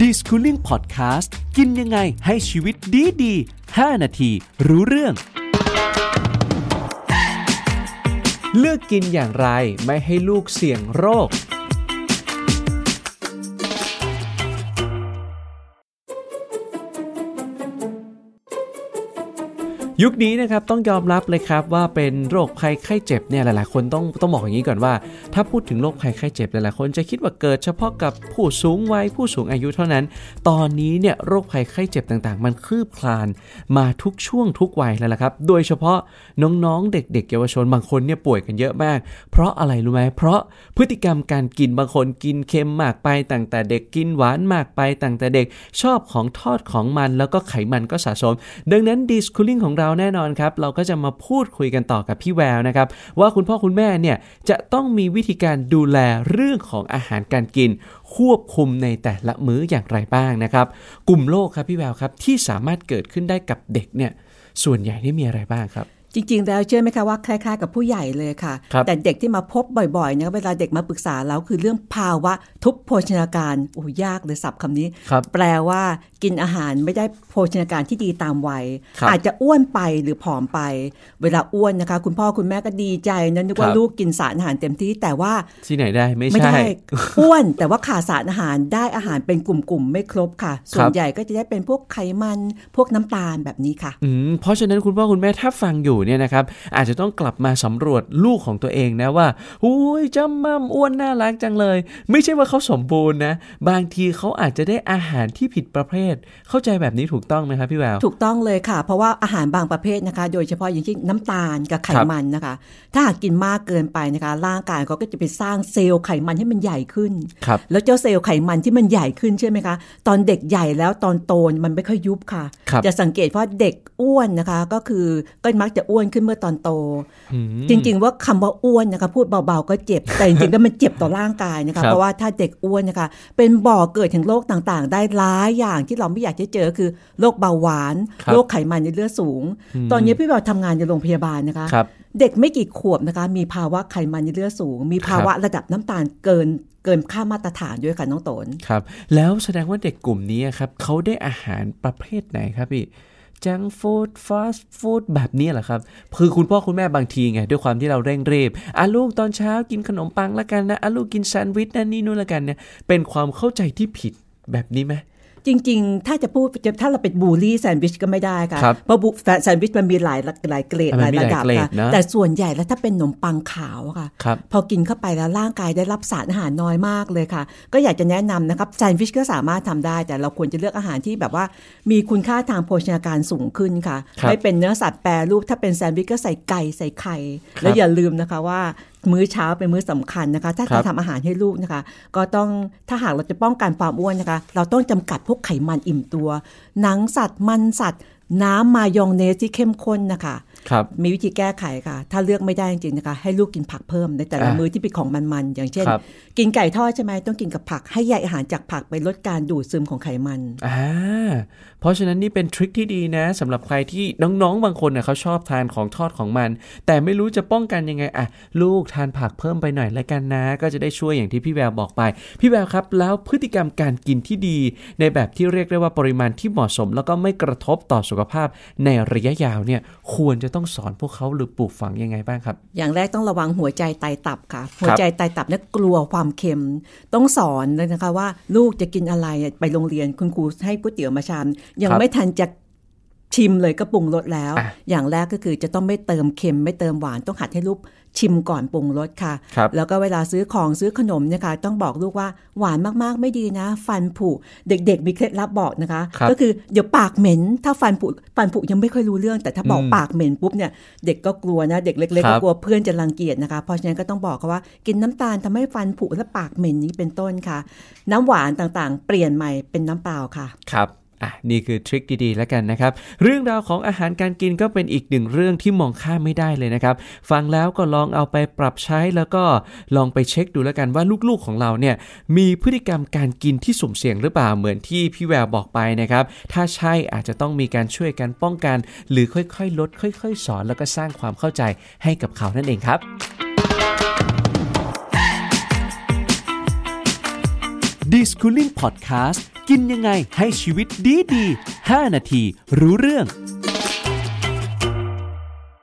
d i s c o o l i n g Podcast กินยังไงให้ชีวิตดีดี5นาที รู้เรื่อง เลือกกินอย่างไรไม่ให้ลูกเสี่ยงโรค ยุคนี้นะครับต้องยอมรับเลยครับว่าเป็นโรคภัยไข้เจ็บเนี่ยหลาย ๆ คนต้องต้องบอกอย่างนี้ก่อนว่า ถ้าพูดถึงโรคภัยไข้เจ็บหลายๆคนจะคิดว่าเกิดเฉพาะกับผู้สูงวัยผู้สูงอายุเท่านั้น ตอนนี้เนี่ยโรคภัยไข้เจ็บต่างๆ มันคืบคลานมาทุกช่วงทุกวัยแล้วล่ะครับ โดยเฉพาะน้องๆเด็ก ๆ เยาวชนบางคนเนี่ยป่วยกันเยอะมาก เพราะอะไรรู้ไหมเพราะพฤติกรรมการกินบางคนกินเค็มมากไปตั้งแต่เด็กกินหวานมากไปตั้งแต่เด็กชอบของทอดของมันแล้วก็ไขมันก็สะสม ดังนั้นดีสคูลิ่งของเราแน่นอนครับ เราก็จะมาพูดคุยกันต่อกับพี่แววนะครับ ว่าคุณพ่อคุณแม่เนี่ยจะต้องมีวิธีการดูแลเรื่องของอาหารการกิน ควบคุมในแต่ละมื้ออย่างไรบ้างนะครับ กลุ่มโรคครับพี่แววครับที่สามารถเกิดขึ้นได้กับเด็กเนี่ยส่วนใหญ่นี่มีอะไรบ้างครับ จริงๆ แล้วเชื่อไหมคะว่าคล้ายๆ กับผู้ใหญ่เลยค่ะครับแต่เด็กที่มาพบบ่อยๆเนี่ยเวลาเด็กมาปรึกษาแล้วคือเรื่องภาวะทุพโภชนาการโอ้ยากเลยศัพท์คำนี้ครับแปลว่ากินอาหารไม่ได้โภชนาการที่ดีตามวัยครับอาจจะอ้วนไปหรือผอมไป เวลาอ้วนนะคะ คุณพ่อคุณแม่ก็ดีใจนะนึกว่าครับลูกกินสารอาหารเต็มที่แต่ว่าที่ไหนได้ไม่ไม่ใช่ได้อ้วนแต่ว่าขาดสารอาหารได้อาหารเป็นกลุ่มๆ ไม่ครบค่ะ ส่วครันบใหญ่ก็จะได้เป็นพวกไขมันพวกน้ำตาลแบบนี้ค่ะอืมเพราะฉะนั้นคุณพ่อคุณแม่ถ้าฟังอยู่เนี่ยนะครับอาจจะต้องกลับมาสำรวจลูกของตัวเองนะว่าอุ้ยจำมั่มอ้วนน่ารักจังเลย ไม่ใช่ว่าเขาสมบูรณ์นะบางทีเขาอาจจะได้อาหารที่ผิดประเภท เข้าใจแบบนี้ถูกต้องไหมครับพี่แววถูกต้องเลยค่ะ เพราะว่าอาหารบางประเภทนะคะ โดยเฉพาะอย่างเช่นน้ำตาลกับไขมันนะคะ ถ้าหากกินมากเกินไปนะคะ ร่างกายเขาก็จะไปสร้างเซลล์ไขมันให้มันใหญ่ขึ้นครับแล้วเจ้าเซลล์ไขมันที่มันใหญ่ขึ้นใช่ไหมคะ ตอนเด็กใหญ่แล้วตอนโตมันไม่ค่อยยุบค่ะครับจะสังเกตว่าเด็กอ้วนนะคะ ก็คือก็มักจะอ้วนขึ้นเมื่อตอนโตอืมจริง ๆ ว่าคำว่าอ้วนนะคะพูดเบาๆก็เจ็บ แต่จริงๆแล้วมันเจ็บต่อร่างกายนะครัคะบเพราะว่าถ้าเด็กอ้วนนะคะ เป็นบ่อเกิดถึงโรคต่างๆ ได้หลายอย่างที่เราไม่อยากจะเจอคือโรคเบาหวานครับโรคไขมันในเลือดสูง ตอนนี้พี่บอลทำงานในโรงพยาบาลนะคะครับเด็กไม่กี่ขวบนะคะ มีภาวะไขมันในเลือดสูง มีภาวะระดับน้ำตาลเกินเกินค่ามาตรฐานด้วยค่ะน้องโตนครับ แล้วแสดงว่าเด็กกลุ่มนี้ครับเขาได้อาหารประเภทไหนครับพี่ จังฟู้ดฟาสต์ฟู้ดแบบนี้แหละครับ คือคุณพ่อคุณแม่บางทีไง ด้วยความที่เราเร่งรีบอะลูกตอนเช้ากินขนมปังละกันนะอะลูกกินแซนด์วิชนั่นนี่นู่นละกันเนี่ยเป็นความเข้าใจที่ผิดแบบนี้ไหม จริง ๆ ถ้าจะพูดถ้าเราเป็นบูลลี่แซนด์วิชก็ไม่ได้ค่ะครับเพราะบูแซนด์วิชมันมีหลายหลายเกรดอะหมัลานยมีระหลายดับเกรดค่ะนะแต่ส่วนใหญ่แล้วถ้าเป็นขนมปังขาวอะค่ะครับพอกินเข้าไปแล้วร่างกายได้รับสารอาหารน้อยมากเลยค่ะ ก็อยากจะแนะนำนะครับแซนด์วิชก็สามารถทำได้ แต่เราควรจะเลือกอาหารที่แบบว่ามีคุณค่าทางโภชนาการสูงขึ้นค่ะครับไม่เป็นเนื้อสัตว์แปรรูปถ้าเป็นแซนด์วิชก็ใส่ไก่ใส่ไข่ครับแล้วอย่าลืมนะคะว่า มื้อเช้าเป็นมื้อสำคัญนะคะ ถ้าครัจะบทำอาหารให้ลูกนะคะ ก็ต้องถ้าหากเราจะป้องกันความอ้วนนะคะ เราต้องจำกัดพวกไขมันอิ่มตัว หนังสัตว์มันสัตว์ น้ำมายองเนสที่เข้มข้นนะคะครับมีวิธีแก้ไขค่ะ ถ้าเลือกไม่ได้จริงๆนะคะ ให้ลูกกินผักเพิ่มในแต่ละอะมื้อที่เป็นของมันๆ อย่างเช่นครับกินไก่ทอดใช่ไหมต้องกินกับผัก ให้ใยอาหารจากผักไปลดการดูดซึมของไขมันอ่าเพราะฉะนั้นนี่เป็นทริคที่ดีนะสำหรับใครที่น้องๆ บางคนเน่ยเขาชอบทานของทอดของมัน แต่ไม่รู้จะป้องกันยังไงอะลูกทานผักเพิ่มไปหน่อยละกันนะ ก็จะได้ช่วยอย่างที่พี่แววบอกไป พี่แววครับ แล้วพฤติกรรมการกินที่ดี ในแบบที่เรียกได้ว่าปริมาณที่เหมาะสม แล้วก็ไม่กระทบต่อสุขภาพในระยะยาวเนี่ยควรจะต้องสอนพวกเขาหรือปลูกฝังยังไงบ้างครับ อย่างแรกต้องระวังหัวใจไตตับค่ะ หัวใจไตตับเนี่ยกลัวความเค็ม ต้องสอนเลยนะคะว่าลูกจะกินอะไรไปโรงเรียนคุณครูให้ก๋วยเตี๋ยวมาชามยังครับไม่ทันจะ ชิมเลยก็ปรุงรสแล้วอะอย่างแรกก็คือจะต้องไม่เติมเค็มไม่เติมหวานต้องหัดให้ลูกชิมก่อนปรุงรสค่ะครับแล้วก็เวลาซื้อของซื้อขนมเนี่ยค่ะต้องบอกลูกว่าหวานมากๆไม่ดีนะ ฟันผุเด็กๆมีเคล็ดลับบอกนะคะครับก็คือเดี๋ยวปากเหม็น ถ้าฟันผุฟันผุยังไม่ค่อยรู้เรื่อง แต่ถ้าบอกอืมปากเหม็นปุ๊บเนี่ยเด็กก็กลัวนะเด็กเล็กๆครัก็บกลัวเพื่อนจะรังเกียจนะคะ เพราะฉะนั้นก็ต้องบอกเขาว่ากินน้ำตาลทำให้ฟันผุและปากเหม็นนี้เป็นต้นค่ะ น้ำหวานต่างๆ เปลี่ยนใหม่เป็นน้ำเปล่าค่ะครับ อะนี่คือทริคดีๆแล้วกันนะครับ เรื่องราวของอาหารการกินก็เป็นอีกหนึ่งเรื่องที่มองข้ามไม่ได้เลยนะครับ ฟังแล้วก็ลองเอาไปปรับใช้แล้วก็ลองไปเช็คดูแล้วกันว่าลูกๆของเราเนี่ยมีพฤติกรรมการกินที่สุ่มเสี่ยงหรือเปล่าเหมือนที่พี่แววบอกไปนะครับ ถ้าใช่อาจจะต้องมีการช่วยกันป้องกัน หรือค่อยๆ ลด ค่อย ๆ สอนแล้วก็สร้างความเข้าใจให้กับเขานั่นเองครับ d i s c o o l i n g Podcast กินยังไงให้ชีวิตดีดี 5 นาที รู้เรื่อง